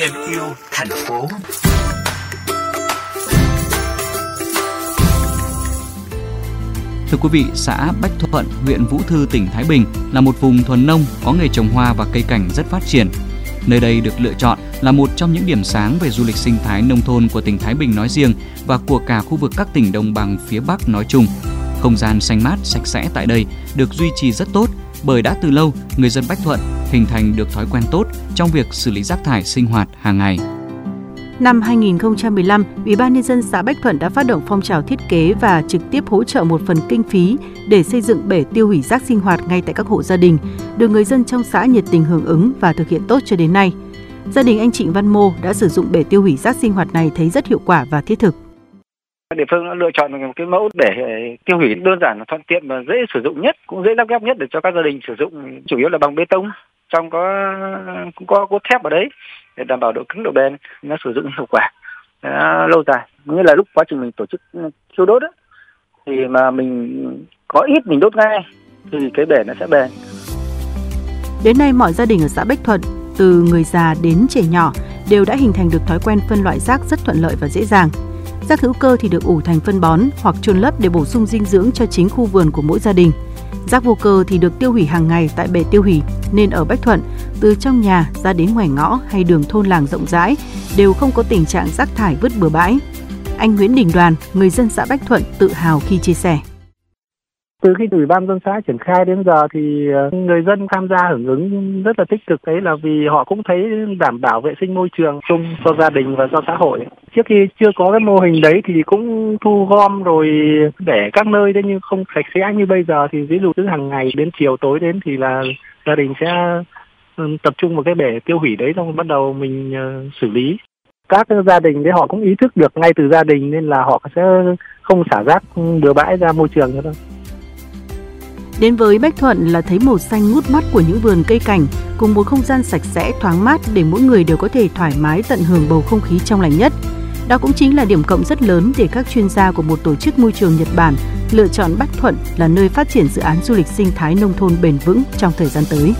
thêm yêu thành phố. Thưa quý vị, xã Bách Thuận, huyện Vũ Thư, tỉnh Thái Bình là một vùng thuần nông có nghề trồng hoa và cây cảnh rất phát triển. Nơi đây được lựa chọn là một trong những điểm sáng về du lịch sinh thái nông thôn của tỉnh Thái Bình nói riêng và của cả khu vực các tỉnh đồng bằng phía Bắc nói chung. Không gian xanh mát, sạch sẽ tại đây được duy trì rất tốt bởi đã từ lâu người dân Bách Thuận hình thành được thói quen tốt trong việc xử lý rác thải sinh hoạt hàng ngày. Năm 2015, Ủy ban nhân dân xã Bách Thuận đã phát động phong trào thiết kế và trực tiếp hỗ trợ một phần kinh phí để xây dựng bể tiêu hủy rác sinh hoạt ngay tại các hộ gia đình, được người dân trong xã nhiệt tình hưởng ứng và thực hiện tốt cho đến nay. Gia đình anh Trịnh Văn Mô đã sử dụng bể tiêu hủy rác sinh hoạt này thấy rất hiệu quả và thiết thực. Địa phương đã lựa chọn một cái mẫu để tiêu hủy đơn giản, thuận tiện và dễ sử dụng nhất, cũng dễ lắp ghép nhất để cho các gia đình sử dụng. Chủ yếu là bằng bê tông, trong có cũng có cốt thép ở đấy để đảm bảo độ cứng độ bền nó sử dụng hiệu quả nó lâu dài nghĩa là lúc quá trình mình tổ chức ừ, thiêu đốt ấy, thì mà mình có ít mình đốt ngay thì cái bể nó sẽ bền Đến nay mọi gia đình ở xã Bách Thuận từ người già đến trẻ nhỏ đều đã hình thành được thói quen phân loại rác rất thuận lợi và dễ dàng. Rác hữu cơ thì được ủ thành phân bón hoặc chôn lấp để bổ sung dinh dưỡng cho chính khu vườn của mỗi gia đình. Rác vô cơ thì được tiêu hủy hàng ngày tại bể tiêu hủy, nên ở Bách Thuận, từ trong nhà ra đến ngoài ngõ hay đường thôn làng rộng rãi đều không có tình trạng rác thải vứt bừa bãi. Anh Nguyễn Đình Đoàn, người dân xã Bách Thuận tự hào khi chia sẻ. Từ khi ủy ban dân xã triển khai đến giờ thì ờ, người dân tham gia hưởng ứng rất là tích cực đấy là vì họ cũng thấy đảm bảo vệ sinh môi trường chung cho gia đình và cho xã hội. Trước khi chưa có cái mô hình đấy thì cũng thu gom rồi để các nơi đấy, nhưng không sạch sẽ như bây giờ thì ví dụ cứ hàng ngày đến chiều tối đến thì là gia đình sẽ ừ, tập trung vào cái bể tiêu hủy đấy, xong bắt đầu mình ờ, xử lý các gia đình đấy họ cũng ý thức được ngay từ gia đình nên là họ sẽ không xả rác ừ, bừa bãi ra môi trường nữa đâu. Đến với Bách Thuận là thấy màu xanh ngút mắt của những vườn cây cảnh, cùng một không gian sạch sẽ, thoáng mát để mỗi người đều có thể thoải mái tận hưởng bầu không khí trong lành nhất. Đó cũng chính là điểm cộng rất lớn để các chuyên gia của một tổ chức môi trường Nhật Bản lựa chọn Bách Thuận là nơi phát triển dự án du lịch sinh thái nông thôn bền vững trong thời gian tới.